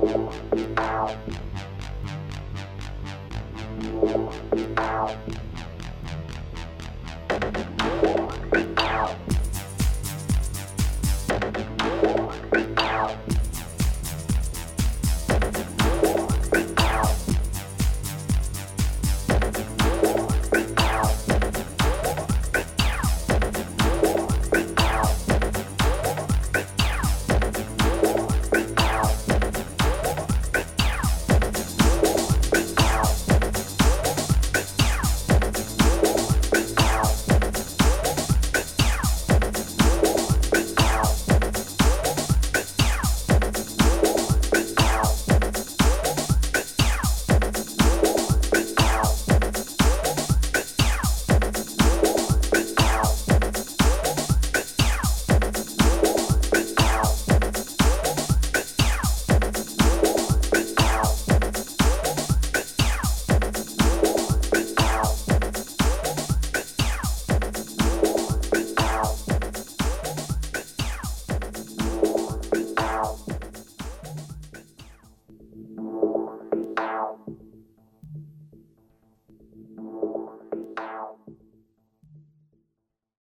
Música